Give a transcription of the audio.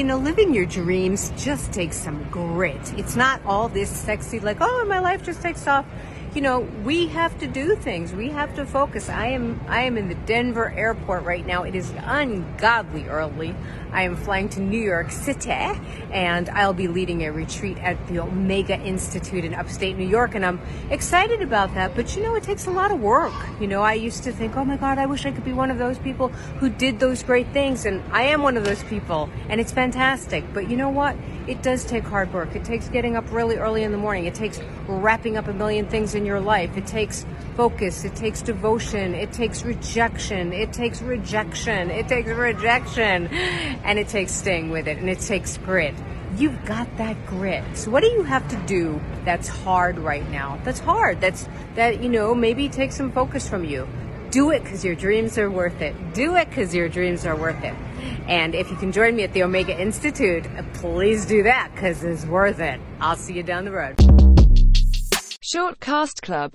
You know, living your dreams just takes some grit. It's not all this sexy, like, oh, my life just takes off. You know, we have to do things. We have to focus. I am I am in the Denver airport right now. It is ungodly early. I am flying to New York City and I'll be leading a retreat at the Omega Institute in upstate New York and I'm excited about that. But you know, it takes a lot of work. You know, I used to think, oh my God, I wish I could be one of those people who did those great things. And I am one of those people and it's fantastic. But you know what? It does take hard work. It takes getting up really early in the morning. It takes wrapping up a million things in your life. It takes focus. It takes devotion. It takes rejection. It takes rejection. It takes rejection and it takes staying with it and it takes grit. You've got that grit. So what do you have to do that's hard right now? That's hard. That's that you know maybe take some focus from you. Do it because your dreams are worth it. Do it because your dreams are worth it. And if you can join me at the Omega Institute, please do that because it's worth it. I'll see you down the road. Shortcast Club